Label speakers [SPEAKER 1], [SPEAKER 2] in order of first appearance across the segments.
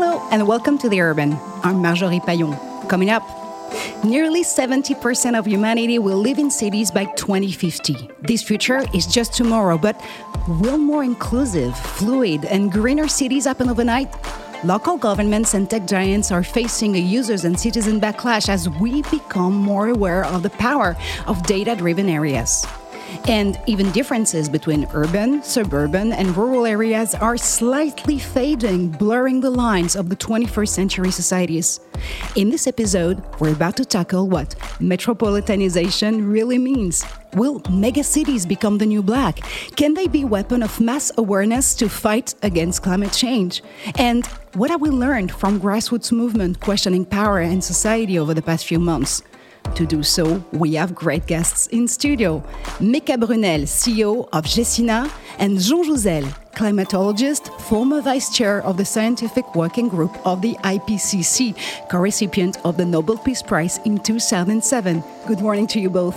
[SPEAKER 1] Hello and welcome to The Urban. I'm Marjorie Paillon. Coming up, nearly 70% of humanity will live in cities by 2050. This future is just tomorrow, but will more inclusive, fluid, and greener cities happen overnight? Local governments and tech giants are facing a users and citizen backlash as we become more aware of the power of data driven areas. And even differences between urban, suburban, and rural areas are slightly fading, blurring the lines of the 21st century societies. In this episode, we're about to tackle what metropolitanization really means. Will megacities become the new black? Can they be weapon of mass awareness to fight against climate change? And what have we learned from grassroots movement questioning power and society over the past few months? To do so, we have great guests in studio. Méka Brunel, CEO of Gecina, and Jean Jouzel, climatologist, former vice chair of the scientific working group of the IPCC, co-recipient of the Nobel Peace Prize in 2007. Good morning to you both.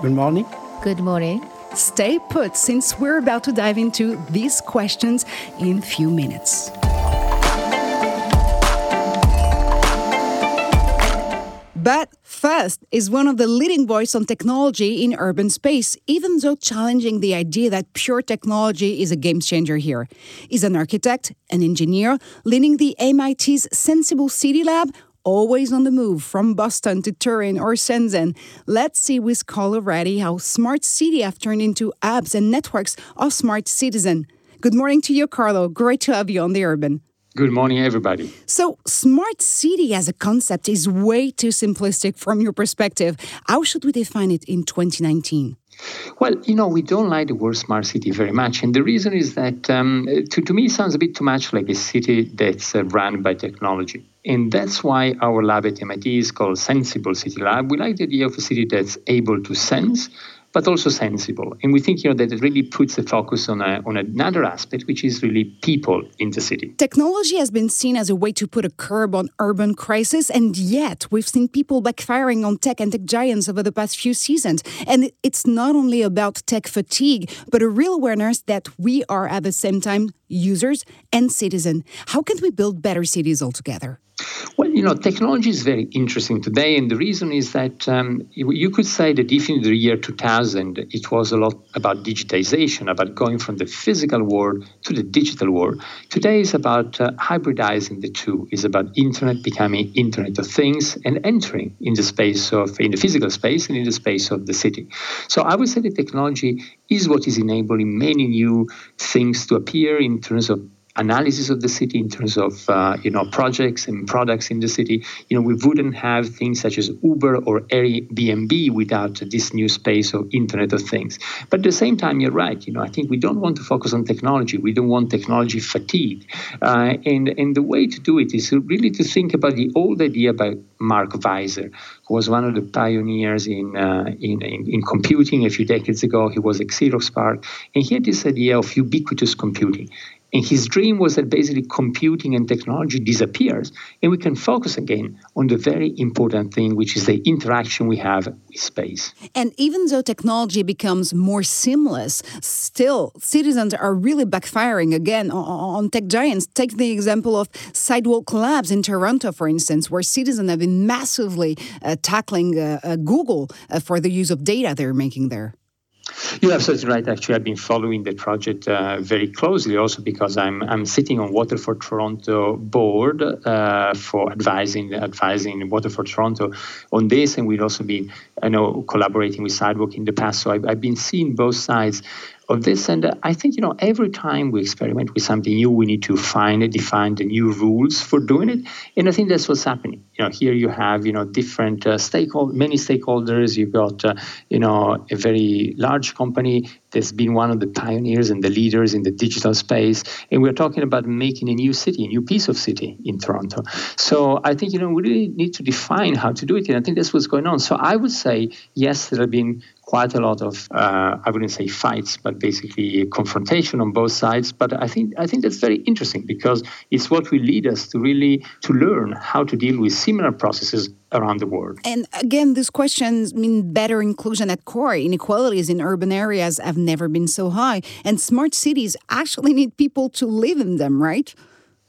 [SPEAKER 2] Good morning.
[SPEAKER 3] Good morning.
[SPEAKER 1] Stay put since we're about to dive into these questions in a few minutes. But FIRST is one of the leading voices on technology in urban space, even though challenging the idea that pure technology is a game changer here. He's an architect, an engineer, leading the MIT's Senseable City Lab, always on the move from Boston to Turin or Shenzhen. Let's see with Carlo Ratti how smart city have turned into apps and networks of smart citizen. Good morning to you, Carlo. Great to have you on the Urban.
[SPEAKER 4] Good morning, everybody.
[SPEAKER 1] So, smart city as a concept is way too simplistic from your perspective. How should we define it in 2019?
[SPEAKER 4] Well, you know, we don't like the word smart city very much. And the reason is that, um, to, to me, it sounds a bit too much like a city that's uh, run by technology. And that's why our lab at MIT is called Senseable City Lab. We like the idea of a city that's able to sense, but also sensible. And we think you know that it really puts the focus on a, on another aspect, which is really people in the city.
[SPEAKER 1] Technology has been seen as a way to put a curb on urban crisis, and yet we've seen people backfiring on tech and tech giants over the past few seasons. And it's not only about tech fatigue, but a real awareness that we are at the same time users and citizens. How can we build better cities altogether?
[SPEAKER 4] Well, you know, technology is very interesting today, and the reason is that um, you, could say that if in the year 2000 it was a lot about digitization, about going from the physical world to the digital world, today is about uh, hybridizing the two. Is about internet becoming Internet of Things and entering in the space of in the physical space and in the space of the city. So I would say that technology is what is enabling many new things to appear in terms of analysis of the city in terms of uh, you know projects and products in the city. You know we wouldn't have things such as uber or airbnb without this new space of internet of things. But at the same time you're right. You know i think we don't want to focus on technology. We don't want technology fatigue. Uh, and and the way to do it is really to think about the old idea by mark weiser who was one of the pioneers in, uh, in, in, in computing a few decades ago. He was at xerox PARC and he had this idea of ubiquitous computing and his dream was that basically computing and technology disappears, and we can focus again on the very important thing, which is the interaction we have with space.
[SPEAKER 1] And even though technology becomes more seamless, still citizens are really backfiring again on, tech giants. Take the example of Sidewalk Labs in Toronto, for instance, where citizens have been massively uh, tackling uh, uh, Google uh, for the use of data they're making there.
[SPEAKER 4] You're absolutely right. Actually, I've been following the project uh, very closely, also because I'm I'm sitting on Waterfront Toronto board uh, for advising advising Waterfront Toronto on this, and we've also been I know collaborating with Sidewalk in the past. So I've, I've been seeing both sides of this. And uh, I think, you know, every time we experiment with something new, we need to find and define the new rules for doing it. And I think that's what's happening. You know, here you have, you know, different uh, stakeholders, many stakeholders. You've got, uh, you know, a very large company that's been one of the pioneers and the leaders in the digital space. And we're talking about making a new city, a new piece of city in Toronto. So I think, you know, we really need to define how to do it. And I think that's what's going on. So I would say, yes, there have been quite a lot of uh, I wouldn't say fights, but basically confrontation on both sides. But I think I think that's very interesting because it's what will lead us to really to learn how to deal with similar processes around the world.
[SPEAKER 1] And again, these questions mean better inclusion at core. Inequalities in urban areas have never been so high, and smart cities actually need people to live in them, right?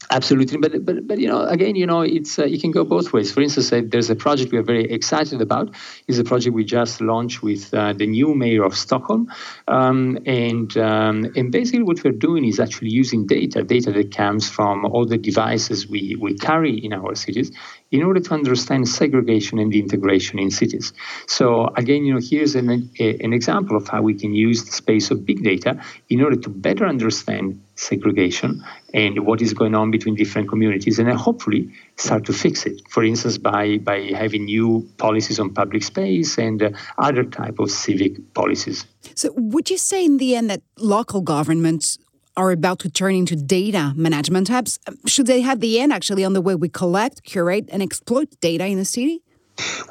[SPEAKER 4] Absolutely, but but but you know, again, you know, it's uh, you can go both ways. For instance, uh, there's a project we are very excited about. Is a project we just launched with uh, the new mayor of Stockholm, um, and um, and basically what we're doing is actually using data, data that comes from all the devices we we carry in our cities, in order to understand segregation and integration in cities. So again, you know, here's an an example of how we can use the space of big data in order to better understand segregation and what is going on between different communities and then hopefully start to fix it for instance by by having new policies on public space and uh, other type of civic policies
[SPEAKER 1] so would you say in the end that local governments are about to turn into data management hubs should they have the end actually on the way we collect curate and exploit data in the city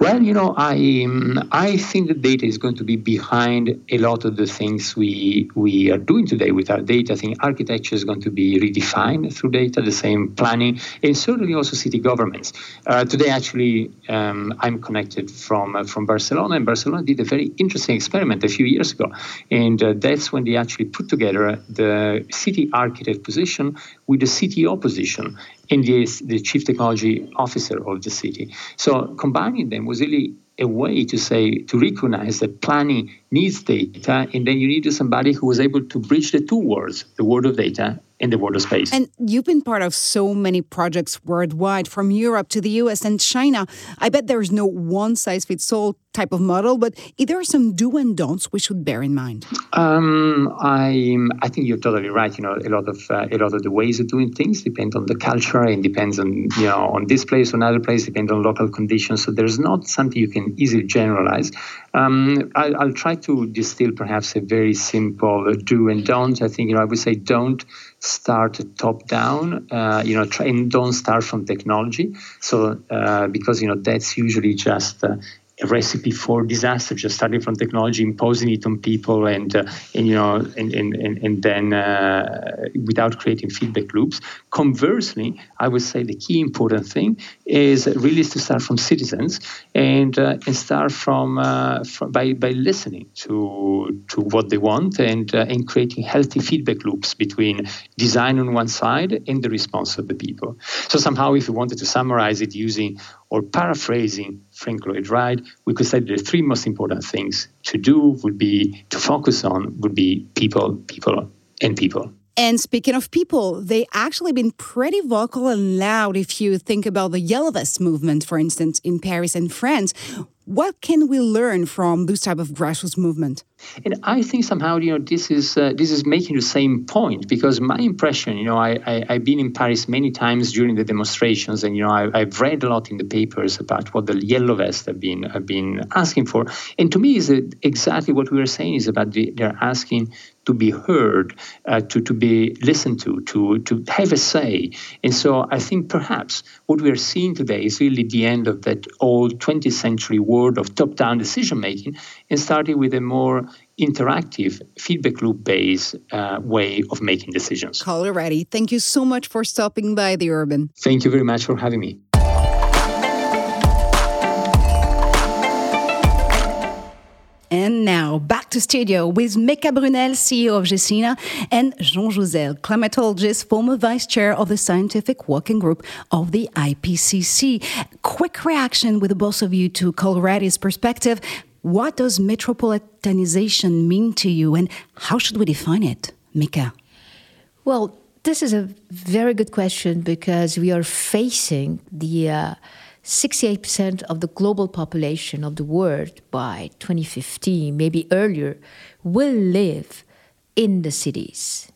[SPEAKER 4] well, you know, I um, I think that data is going to be behind a lot of the things we we are doing today with our data. I think architecture is going to be redefined through data, the same planning, and certainly also city governments. Uh, today, actually, um, I'm connected from uh, from Barcelona, and Barcelona did a very interesting experiment a few years ago, and uh, that's when they actually put together the city architect position with the CTO position, and the, the chief technology officer of the city. So combining them was really a way to say to recognize that planning needs data and then you need somebody who is able to bridge the two worlds the world of data and the world of space.
[SPEAKER 1] And you've been part of so many projects worldwide, from Europe to the US and China. I bet there's no one size fits all type of model, but there are some do and don'ts we should bear in mind.
[SPEAKER 4] Um, I I think you're totally right. You know, a lot of uh, a lot of the ways of doing things depend on the culture and depends on you know on this place or another place, depend on local conditions. So there's not something you can easily generalize. Um, I, I'll try to distill perhaps a very simple do and don't. I think you know I would say don't start top down. Uh, you know, try and don't start from technology. So uh, because you know that's usually just uh, a recipe for disaster, just starting from technology, imposing it on people, and uh, and you know, and and and, and then uh, without creating feedback loops. Conversely, I would say the key important thing is really to start from citizens and uh, and start from, uh, from, by by listening to to what they want and uh, and creating healthy feedback loops between design on one side and the response of the people. So somehow, if you wanted to summarize it using or paraphrasing Frank Lloyd Wright, we could say the three most important things to do would be to focus on would be people, people, and people.
[SPEAKER 1] And speaking of people, they actually been pretty vocal and loud if you think about the Yellow Vest movement, for instance, in Paris and France. What can we learn from this type of grassroots movement?
[SPEAKER 4] And I think somehow, you know, this is uh, this is making the same point because my impression, you know, I, I have been in Paris many times during the demonstrations, and you know, I, have read a lot in the papers about what the yellow vests have been have been asking for, and to me, is exactly what we were saying is about the, they're asking to be heard, uh, to, to be listened to, to, to have a say. And so I think perhaps what we are seeing today is really the end of that old 20th century world of top down decision making and starting with a more interactive feedback loop based uh, way of making decisions.
[SPEAKER 1] Alrighty. Thank you so much for stopping by the Urban.
[SPEAKER 4] Thank you very much for having me.
[SPEAKER 1] And now back to studio with Méka Brunel, CEO of GECINA, and Jean Jouzel, climatologist, former vice chair of the scientific working group of the IPCC. Quick reaction with both of you to Carlo Ratti's perspective. What does metropolitanization mean to you, and how should we define it, Méka?
[SPEAKER 2] Well, this is a very good question because we are facing the uh, 68% of the global population of the world by 2050, maybe earlier, will live in the cities.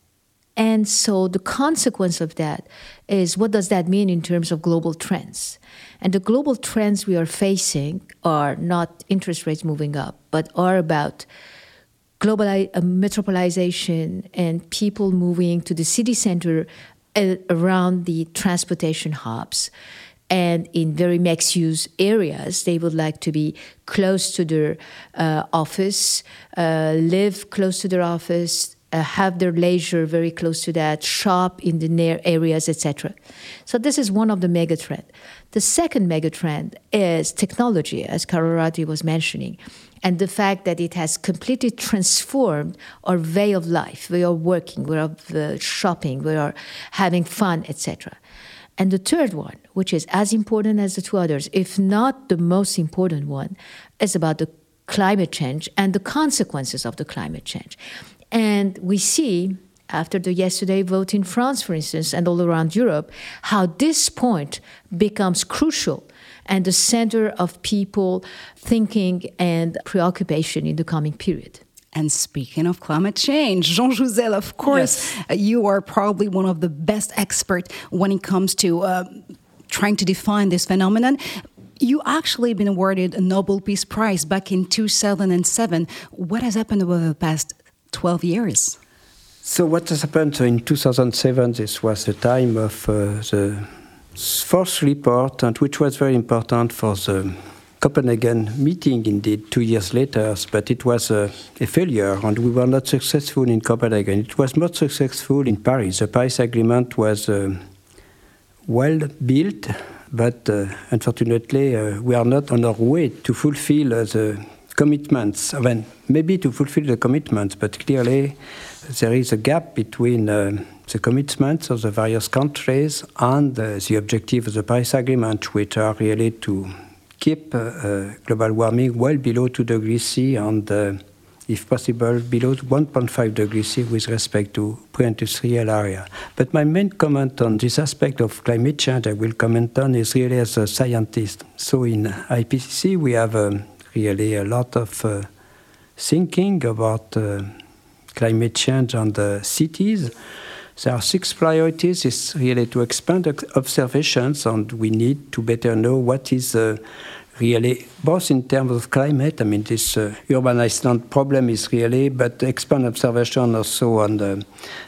[SPEAKER 2] And so the consequence of that is what does that mean in terms of global trends? And the global trends we are facing are not interest rates moving up, but are about global uh, metropolization and people moving to the city center uh, around the transportation hubs and in very mixed use areas, they would like to be close to their uh, office, uh, live close to their office, uh, have their leisure very close to that, shop in the near areas, etc. So this is one of the mega trend. The second mega trend is technology, as Carlo Ratti was mentioning. and the fact that it has completely transformed our way of life, We are working, we are uh, shopping, we are having fun, etc. And the third one, which is as important as the two others, if not the most important one, is about the climate change and the consequences of the climate change. And we see after the yesterday vote in France, for instance, and all around Europe, how this point becomes crucial and the center of people thinking and preoccupation in the coming period.
[SPEAKER 1] And speaking of climate change, Jean Jouzel, of course, yes. you are probably one of the best experts when it comes to uh, trying to define this phenomenon. You actually been awarded a Nobel Peace Prize back in 2007. What has happened over the past 12 years?
[SPEAKER 3] So what has happened in 2007? This was the time of uh, the fourth report, and which was very important for the Copenhagen meeting, indeed, two years later, but it was a, a, failure, and we were not successful in Copenhagen. It was not successful in Paris. The Paris Agreement was uh, well built, but uh, unfortunately, uh, we are not on our way to fulfill uh, the commitments. I mean, maybe to fulfill the commitments, but clearly there is a gap between uh, the commitments of the various countries and uh, the objective of the Paris Agreement, which are really to keep uh, uh global warming well below 2 degrees C and, uh, if possible, below 1.5 degrees C with respect to pre-industrial area. But my main comment on this aspect of climate change I will comment on is really as a scientist. So in IPCC we have um, really a lot of uh, thinking about climate change on the cities. There are six priorities. It's really to expand observations, and we need to better know what is uh, really, both in terms of climate, I mean, this uh, urban island problem is really, but expand observation also on, the,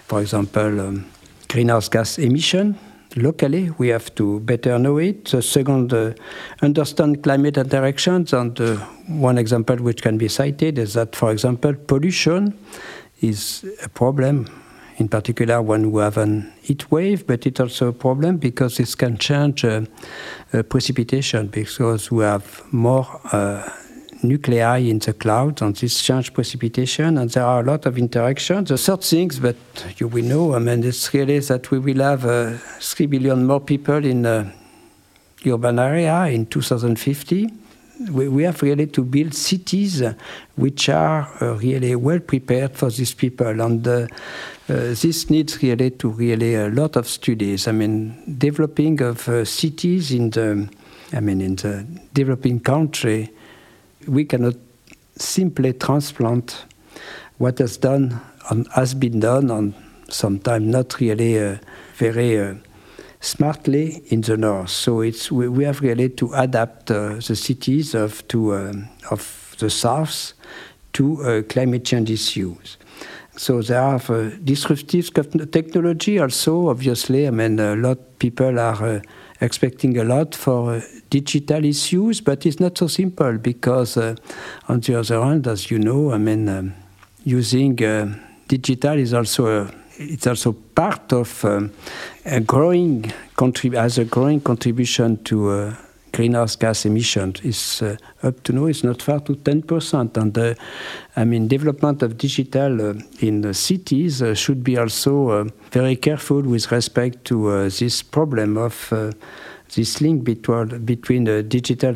[SPEAKER 3] for example, um, greenhouse gas emission. Locally, we have to better know it. The second, uh, understand climate interactions. And uh, one example which can be cited is that, for example, pollution is a problem in particular when we have an heat wave, but it's also a problem because this can change uh, uh, precipitation because we have more uh, nuclei in the clouds and this change precipitation and there are a lot of interactions. The third thing, but you will know, I mean, it's really that we will have uh, 3 billion more people in uh, urban area in 2050 we, we have really to build cities which are uh, really well prepared for these people. And uh, uh, this needs really to really a lot of studies. I mean, developing of uh, cities in the, I mean, in the developing country, we cannot simply transplant what has done and has been done, and sometimes not really uh, very smartly in the north. So it's we, we have really to adapt uh, the cities of to um, of the south to uh, climate change issues. So there are uh, disruptive technology also. Obviously, I mean a lot of people are uh, expecting a lot for uh, digital issues, but it's not so simple because on the other hand, as you know, I mean um, using digital is also a it's also part of um, a growing as a growing contribution to uh, greenhouse gas emissions. Is uh, up to now it's not far to 10% and uh, I mean development of digital uh, in the cities uh, should be also uh, very careful with respect to this problem of this link between between digital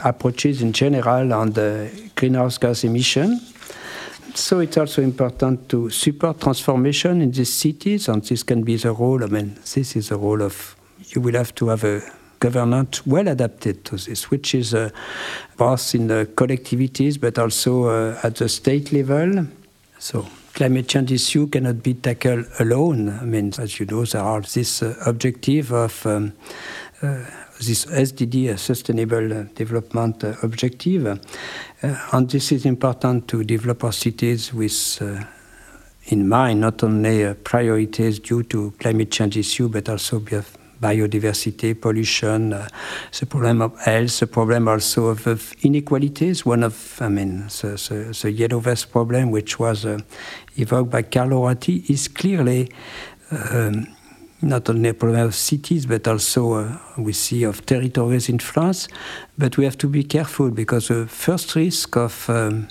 [SPEAKER 3] approaches in general and greenhouse gas emission so it's also important to support transformation in these cities, and this can be the role. I mean, this is the role of you will have to have a governance well adapted to this, which is uh, both in the collectivities but also uh, at the state level. So climate change issue cannot be tackled alone. I mean, as you know, there are this uh, objective of um, uh, this SDG, Sustainable Development Objective. Uh, and this is important to develop our cities with uh, in mind not only uh, priorities due to climate change issue, but also biodiversity, pollution, uh, the problem of health, the problem also of, of inequalities. One of, I mean, the, the, the yellow vest problem, which was uh, evoked by Carlo Ratti, is clearly um, not only a problem of cities, but also uh, we see of territories in France. But we have to be careful because the first risk of um,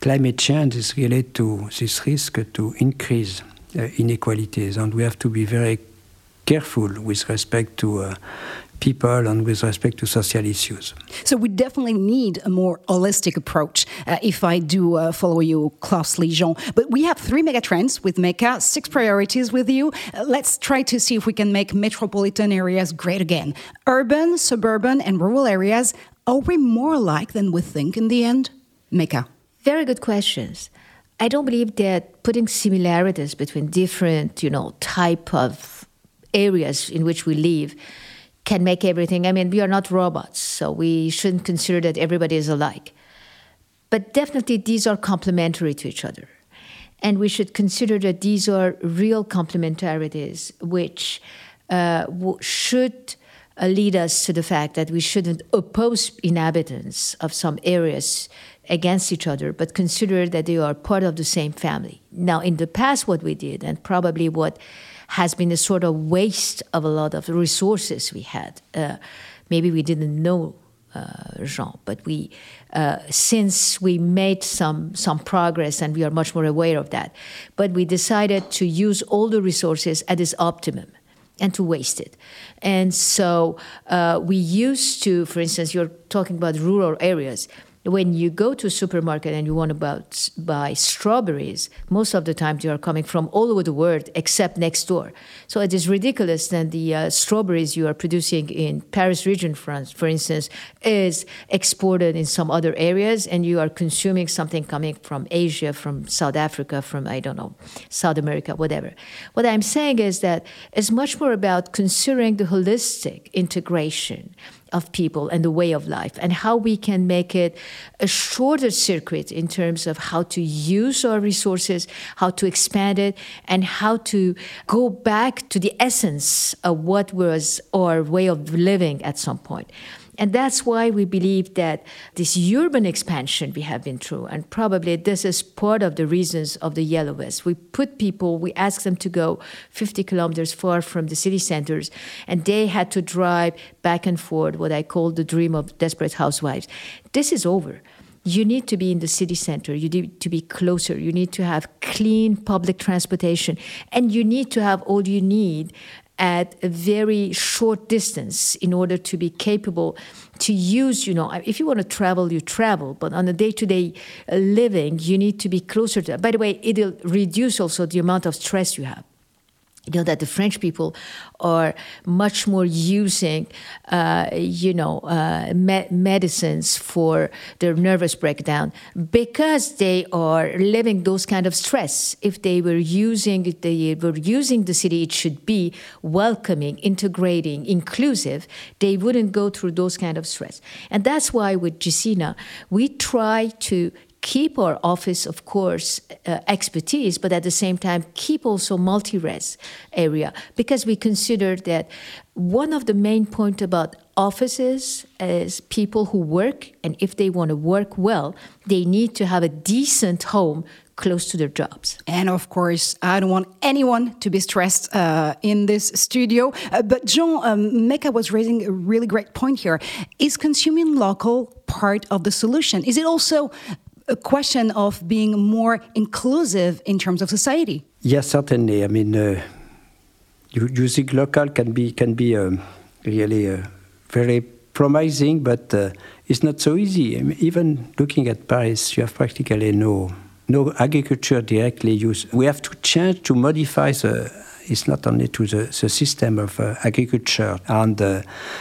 [SPEAKER 3] climate change is related to this risk to increase uh, inequalities, and we have to be very careful with respect to uh, people and with respect to social issues.
[SPEAKER 1] So we definitely need a more holistic approach, uh, if I do uh, follow you closely, Jean. But we have three megatrends with Méka, six priorities with you. Uh, let's try to see if we can make metropolitan areas great again. Urban, suburban, and rural areas, are we more alike than we think in the end? Méka.
[SPEAKER 2] Very good questions. I don't believe that putting similarities between different, you know, type of areas in which we live can make everything. I mean, we are not robots, so we shouldn't consider that everybody is alike. But definitely, these are complementary to each other. And we should consider that these are real complementarities, which uh, should uh, lead us to the fact that we shouldn't oppose inhabitants of some areas against each other, but consider that they are part of the same family. Now, in the past, what we did, and probably what has been a sort of waste of a lot of resources we had. Uh, maybe we didn't know uh, Jean, but we uh, since we made some some progress and we are much more aware of that, but we decided to use all the resources at its optimum and to waste it. And so uh, we used to, for instance, you're talking about rural areas when you go to a supermarket and you want to buy strawberries, most of the time they are coming from all over the world except next door. So it is ridiculous that the uh, strawberries you are producing in Paris region, France, for instance, is exported in some other areas, and you are consuming something coming from Asia, from South Africa, from I don't know, South America, whatever. What I'm saying is that it's much more about considering the holistic integration of people and the way of life and how we can make it a shorter circuit in terms of how to use our resources, how to expand it, and how to go back to the essence of what was our way of living at some point. And that's why we believe that this urban expansion we have been through, and probably this is part of the reasons of the Yellow Vest. We put people, we ask them to go 50 kilometers far from the city centers, and they had to drive back and forth, what I call the dream of desperate housewives. This is over you need to be in the city center. You need to be closer. You need to have clean public transportation. And you need to have all you need at a very short distance in order to be capable to use you know if you want to travel you travel but on a day-to-day uh, living you need to be closer to that. by the way it'll reduce also the amount of stress you have you know that the French people are much more using, uh, you know, uh, me- medicines for their nervous breakdown because they are living those kind of stress. If they were using, they were using the city, it should be welcoming, integrating, inclusive. They wouldn't go through those kind of stress, and that's why with Gecina we try to keep our office, of course, uh, expertise, but at the same time keep also multi-res area because we consider that one of the main point about offices is people who work, and if they want to work well, they need to have a decent home close to their jobs.
[SPEAKER 1] And of course, I don't want anyone to be stressed uh, in this studio. Uh, but Jean, um, Méka was raising a really great point here. Is consuming local part of the solution? Is it also a question of being more inclusive in terms of society.
[SPEAKER 3] Yes, certainly. I mean, uh, using local can be can be um, really uh, very promising, but uh, it's not so easy. I mean, even looking at Paris, you have practically no no agriculture directly used. We have to change to modify the. It's not only to the, the system of uh, agriculture, and uh,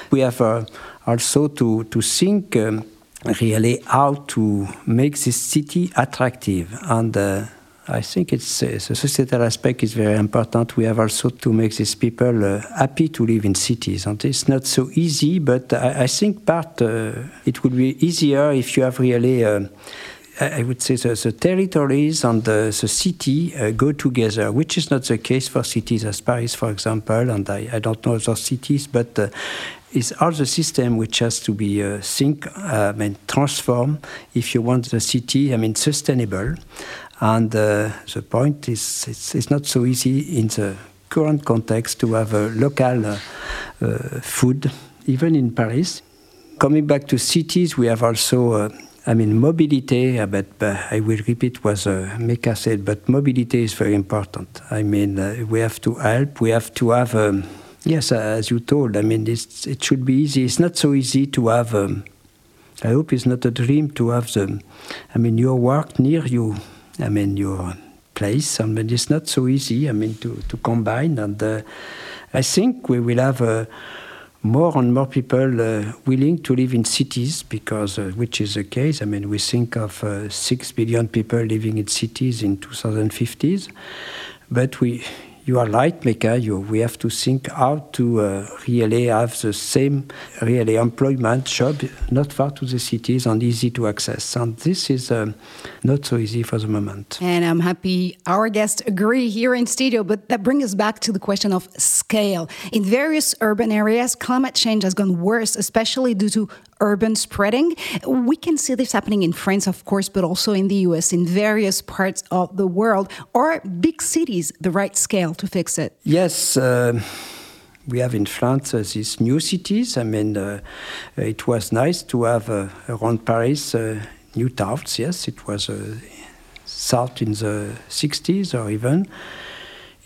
[SPEAKER 3] we have uh, also to to think. Um, really how to make this city attractive. And uh, I think it's uh, the societal aspect is very important. We have also to make these people uh, happy to live in cities, and it's not so easy. But I, I think part uh, it would be easier if you have really. I would say the, the territories and the, the city uh, go together, which is not the case for cities as Paris, for example, and I, I don't know other cities, but uh, is all the system which has to be uh, think, uh, I mean, transformed if you want the city, I mean, sustainable. And uh, the point is, it's, it's, not so easy in the current context to have a local uh, uh, food, even in Paris. Coming back to cities, we have also, uh, I mean, mobility, uh, but I will repeat what uh, Méka said, but mobility is very important. I mean, uh, we have to help, we have to have, um, yes, as you told, I mean, it should be easy. It's not so easy to have, um, I hope it's not a dream to have the, I mean, your work near you, I mean, your place, I mean, it's not so easy, I mean, to, to combine, and uh, I think we will have a, more and more people uh, willing to live in cities because, uh, which is the case. I mean, we think of uh, six billion people living in cities in 2050s, but we you are right, Méka. You, we have to think how to uh, really have the same really employment job not far to the cities and easy to access. And this is uh, not so easy for the moment.
[SPEAKER 1] And I'm happy our guests agree here in studio, but that brings us back to the question of scale. In various urban areas, climate change has gone worse, especially due to urban spreading. We can see this happening in France, of course, but also in the US, in various parts of the world. Are big cities the right scale to fix it?
[SPEAKER 3] Yes. Uh, we have in France uh, these new cities. I mean, uh, it was nice to have uh, around Paris uh, new towns. Yes, it was uh, south in the 60s or even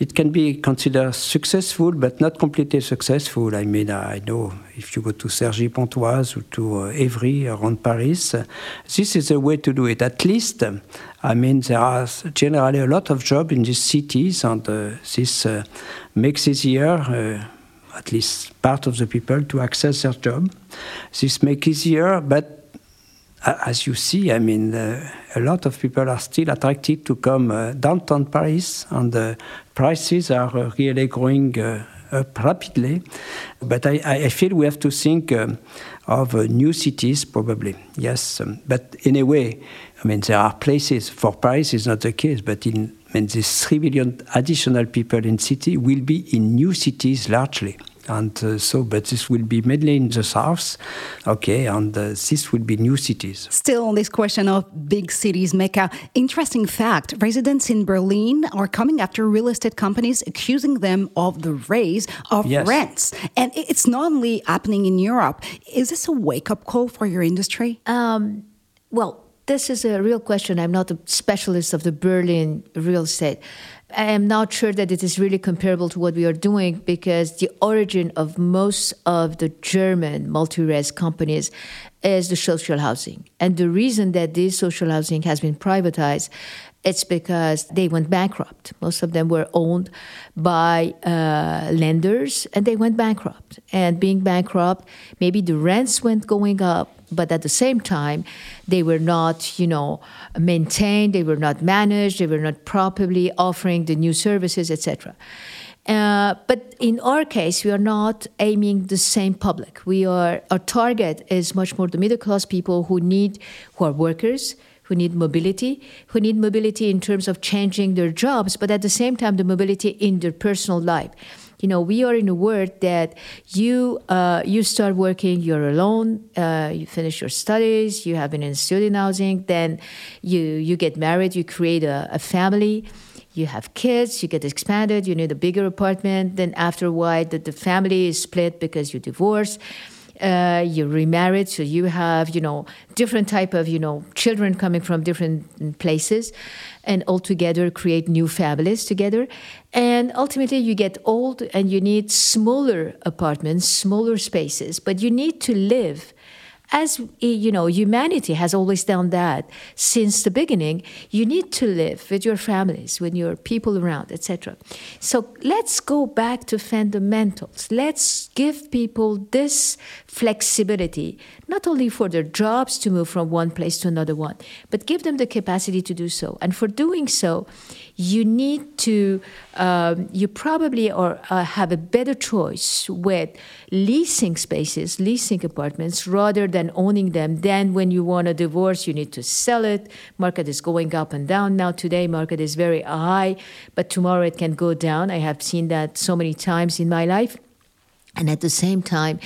[SPEAKER 3] it can be considered successful, but not completely successful. I mean, I know if you go to Cergy Pontoise or to uh, Évry around Paris, this is a way to do it. At least, I mean, there are generally a lot of jobs in these cities, and uh, this uh, makes easier at least part of the people to access their job. This makes easier, but as you see, I mean, uh, a lot of people are still attracted to come uh, downtown Paris, and the prices are uh, really growing uh, up rapidly. But I, I, feel we have to think um, of new cities, probably. Yes, um, but way, I mean, there are places. For Paris, is not the case, but in I mean, these three billion additional people in city will be in new cities largely. And uh, so, but this will be mainly in the south, okay, and uh, this will be new cities.
[SPEAKER 1] Still on this question of big cities, Méka, interesting fact residents in Berlin are coming after real estate companies, accusing them of the raise of yes. rents. And it's not only happening in Europe. Is this a wake up call for your industry? Um,
[SPEAKER 2] well, this is a real question. I'm not a specialist of the Berlin real estate. I am not sure that it is really comparable to what we are doing because the origin of most of the German multi-res companies is the social housing. And the reason that this social housing has been privatized it's because they went bankrupt. Most of them were owned by uh, lenders and they went bankrupt. And being bankrupt, maybe the rents went going up, but at the same time, they were not, you know, maintained, they were not managed, they were not properly offering the new services, etc. Uh, but in our case, we are not aiming the same public. We are our target is much more the middle class people who need who are workers, who need mobility, who need mobility in terms of changing their jobs, but at the same time, the mobility in their personal life. You know, we are in a world that you uh, you start working, you're alone, uh, you finish your studies, you have been in student housing, then you you get married, you create a, a family you have kids, you get expanded, you need a bigger apartment. Then after a while, the, the family is split because you divorce uh, you're remarried, so you have, you know, different type of, you know, children coming from different places, and all together create new families together. And ultimately, you get old and you need smaller apartments, smaller spaces, but you need to live as eh, you know humanity has always done that since the beginning you need to live with your families with your people around etc so let's go back to fundamentals. Let's give people this flexibility not only for their jobs to move from one place to another one but give them the capacity to do so. And for doing so you need to um, you probably or uh, have a better choice with leasing spaces leasing apartments rather than owning them. Then when you want a divorce you need to sell it. Market is going up and down. Now today market is very high but tomorrow it can go down. I have seen that so many times in my life. And at the same time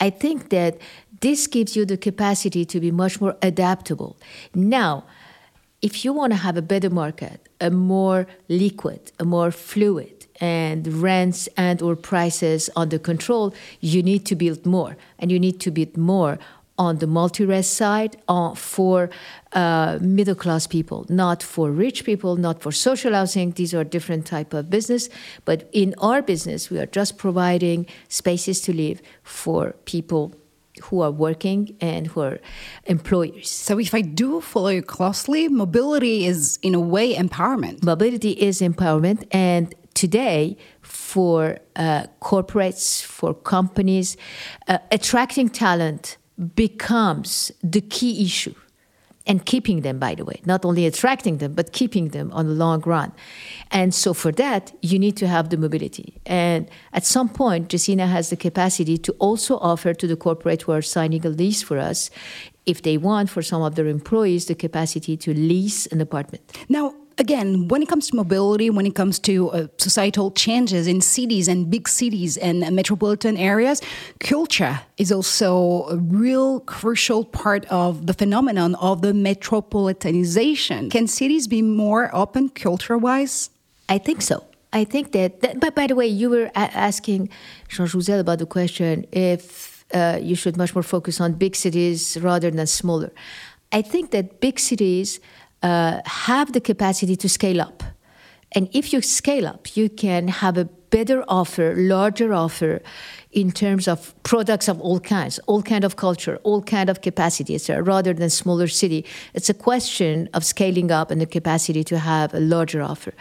[SPEAKER 2] i think that this gives you the capacity to be much more adaptable. Now if you want to have a better market, a more liquid, a more fluid, and rents and or prices under control, you need to build more, and you need to build more on the multi-res side uh, for uh, middle class people, not for rich people, not for social housing. These are different type of business. But in our business, we are just providing spaces to live for people who are working and who are employers.
[SPEAKER 1] So, if I do follow you closely, mobility is in a way empowerment.
[SPEAKER 2] Mobility is empowerment, and today for uh, corporates, for companies, uh, attracting talent becomes the key issue and keeping them by the way. Not only attracting them but keeping them on the long run. And so for that you need to have the mobility. And at some point Gecina has the capacity to also offer to the corporate who are signing a lease for us if they want for some of their employees the capacity to lease an apartment.
[SPEAKER 1] Now again, when it comes to mobility, when it comes to uh, societal changes in cities and big cities and uh, metropolitan areas, culture is also a real crucial part of the phenomenon of the metropolitanization. Can cities be more open culture wise?
[SPEAKER 2] I think so. I think that, that but by the way, you were asking Jean Jouzel about the question if uh, you should much more focus on big cities rather than smaller. I think that big cities uh, have the capacity to scale up. And if you scale up, you can have a better offer, larger offer in terms of products of all kinds, all kind of culture, all kind of capacity, etc., rather than smaller city. It's a question of scaling up and the capacity to have a larger offer.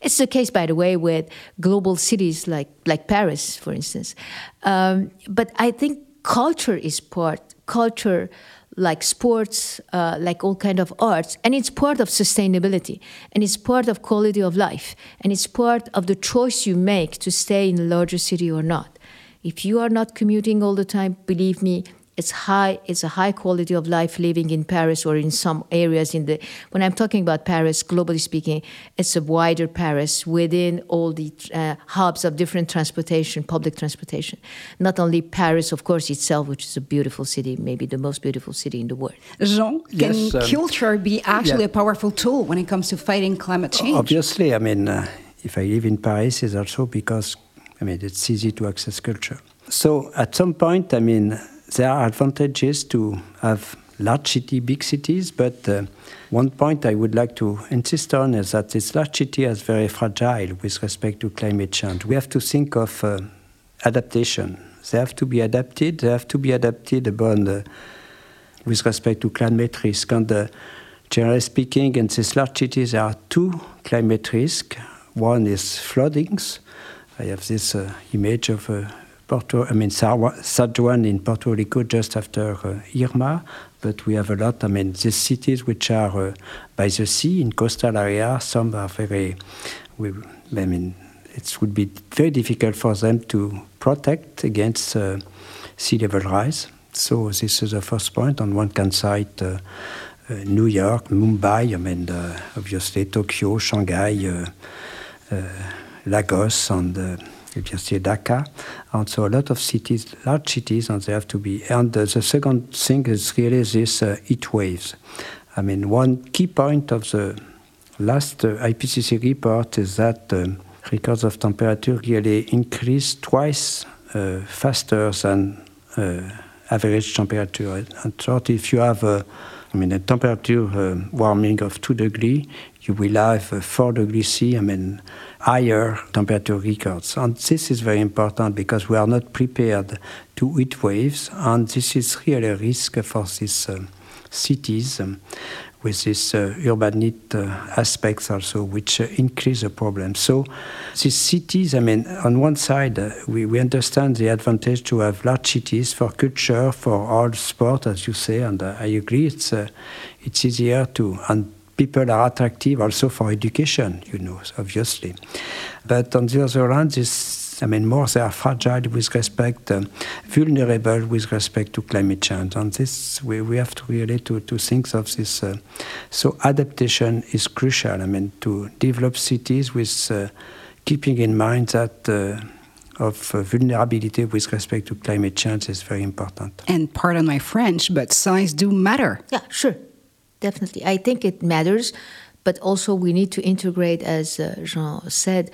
[SPEAKER 2] It's the case, by the way, with global cities like, like Paris, for instance. Um, but I think culture is part, culture like sports, uh, like all kind of arts, and it's part of sustainability, and it's part of quality of life, and it's part of the choice you make to stay in a larger city or not. If you are not commuting all the time, believe me, it's high it's a high quality of life living in paris or in some areas in the when i'm talking about paris globally speaking it's a wider paris within all the uh, hubs of different transportation public transportation. Not only paris of course itself which is a beautiful city maybe the most beautiful city in the world.
[SPEAKER 1] Jean can yes, um, culture be actually yeah. a powerful tool when it comes to fighting climate change?
[SPEAKER 3] Obviously i mean uh, if i live in paris it's also because i mean it's easy to access culture. So at some point i mean there are advantages to have large city, big cities, but uh, one point I would like to insist on is that this large city is very fragile with respect to climate change. We have to think of uh, adaptation. They have to be adapted. They have to be adapted upon the, with respect to climate risk. And uh, generally speaking, in these large cities, there are two climate risks. One is floodings. I have this uh, image of a Porto, I mean, San Juan in Puerto Rico just after uh, Irma, but we have a lot. I mean, these cities which are uh, by the sea in coastal area, some are very, we, I mean, it would be very difficult for them to protect against uh, sea level rise. So this is the first point. On one can cite uh, uh, New York, Mumbai, I mean, uh, obviously Tokyo, Shanghai, Lagos, and you can see Dhaka. And so a lot of cities, large cities, and they have to be. And uh, the second thing is really this uh, heat waves. I mean, one key point of the last uh, IPCC report is that um, records of temperature really increase twice uh, faster than uh, average temperature. And so if you have I mean, a temperature uh, warming of 2 degrees, you will have 4 degrees C, I mean, higher temperature records. And this is very important because we are not prepared to heat waves, and this is really a risk for these uh, cities um, with these uh, urban heat uh, aspects also, which uh, increase the problem. So these cities, I mean, on one side, uh, we, we understand the advantage to have large cities for culture, for all sport, as you say, and uh, I agree, it's, uh, it's easier to, and people are attractive also for education, you know, obviously. But on the other hand, this, I mean, more they are fragile with respect, um, vulnerable with respect to climate change. And this, we, we have to really to, to think of this. Uh, so adaptation is crucial. I mean, to develop cities with uh, keeping in mind that uh, of uh, vulnerability with respect to climate change is very important.
[SPEAKER 1] And pardon my French, but size do matter.
[SPEAKER 2] Yeah, sure definitely. I think it matters, but also we need to integrate, as uh, Jean said,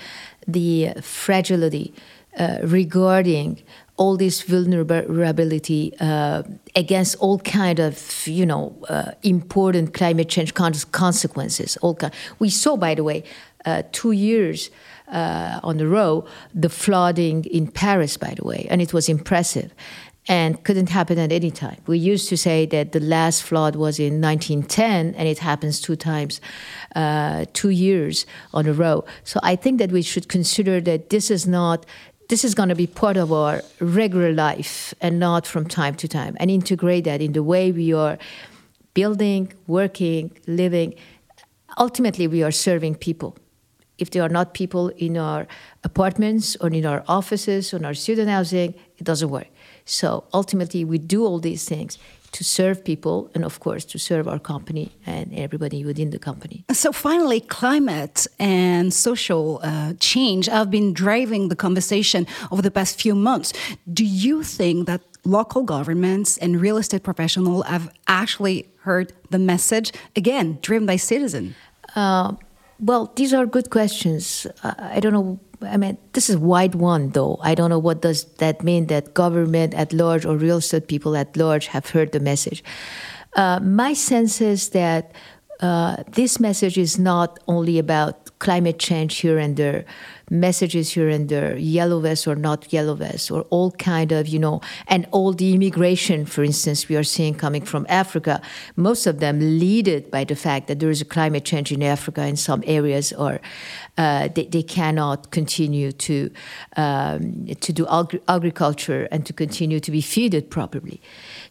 [SPEAKER 2] the fragility uh, regarding all this vulnerability uh, against all kind of you know uh, important climate change consequences. All kind. We saw, by the way, uh, two years uh, on the row the flooding in Paris, by the way, and it was impressive and couldn't happen at any time. We used to say that the last flood was in 1910, and it happens two times, uh, two years on a row. So I think that we should consider that this is not. This is going to be part of our regular life and not from time to time, and integrate that in the way we are building, working, living. Ultimately, we are serving people if there are not people in our apartments or in our offices or in our student housing, it doesn't work. So ultimately, we do all these things to serve people and, of course, to serve our company and everybody within the company.
[SPEAKER 1] So, finally, climate and social uh, change have been driving the conversation over the past few months. Do you think that local governments and real estate professionals have actually heard the message, again, driven by citizens? Uh,
[SPEAKER 2] well, these are good questions. I don't know I mean, this is a wide one, though. I don't know what does that mean that government at large or real estate people at large have heard the message. Uh, my sense is that uh, this message is not only about climate change here and there messages here and there yellow vest or not yellow vest or all kind of you know and all the immigration for instance we are seeing coming from africa. Most of them leaded by the fact that there is a climate change in africa in some areas or uh, they, they, cannot continue to um, to do agri- agriculture and to continue to be fed properly.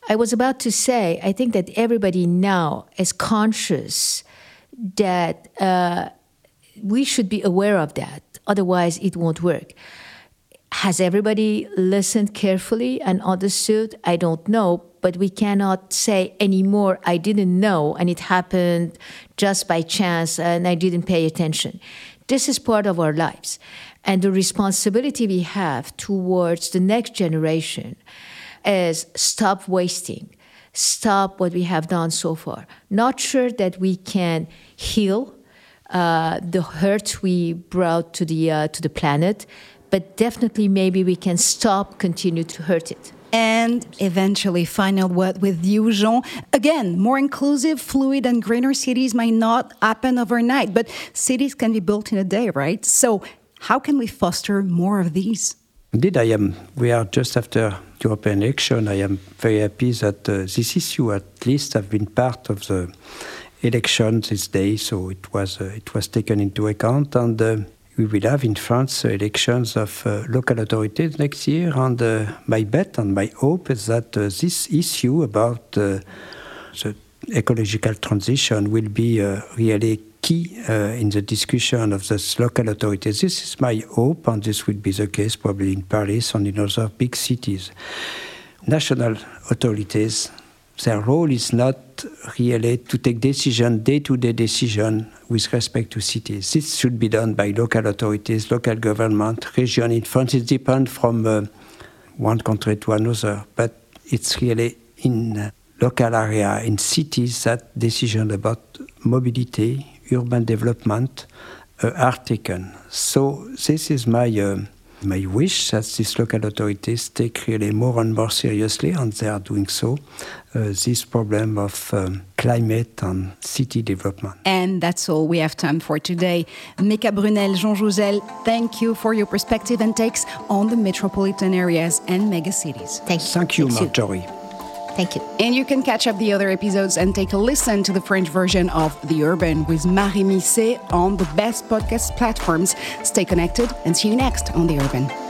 [SPEAKER 2] I was about to say i think that everybody now is conscious that uh, we should be aware of that. Otherwise, it won't work. Has everybody listened carefully and understood? I don't know, but we cannot say anymore, I didn't know, and it happened just by chance, and I didn't pay attention. This is part of our lives. And the responsibility we have towards the next generation is stop wasting, stop what we have done so far. Not sure that we can heal uh, the hurt we brought to the uh, to the planet, but definitely maybe we can stop continue to hurt it.
[SPEAKER 1] And eventually, final word with you, Jean. Again, more inclusive, fluid, and greener cities might not happen overnight, but cities can be built in a day, right? So, how can we foster more of these?
[SPEAKER 3] Indeed, I am. We are just after European election. I am very happy that uh, this issue, at least, have been part of the elections this day, so it was uh, it was taken into account, and uh, we will have in France uh, elections of local authorities next year. And my bet and my hope is that this issue about the ecological transition will be really key uh, in the discussion of the local authorities. This is my hope, and this will be the case probably in Paris and in other big cities. National authorities their role is not really to take decision, day-to-day decision with respect to cities. This should be done by local authorities, local government, region. In France, it depends from uh, one country to another, but it's really in uh, local area, in cities, that decision about mobility, urban development uh, are taken. So this is my uh, my wish that these local authorities take really more and more seriously, and they are doing so, uh, this problem of um, climate and city development.
[SPEAKER 1] And that's all we have time for today. Méka Brunel, Jean Jouzel, thank you for your perspective and takes on the metropolitan areas and megacities.
[SPEAKER 2] Thank you.
[SPEAKER 3] Thank you, Marjorie.
[SPEAKER 2] Thank you.
[SPEAKER 1] And you can catch up the other episodes and take a listen to the French version of The Urban with Marie Misset on the best podcast platforms. Stay connected and see you next on The Urban.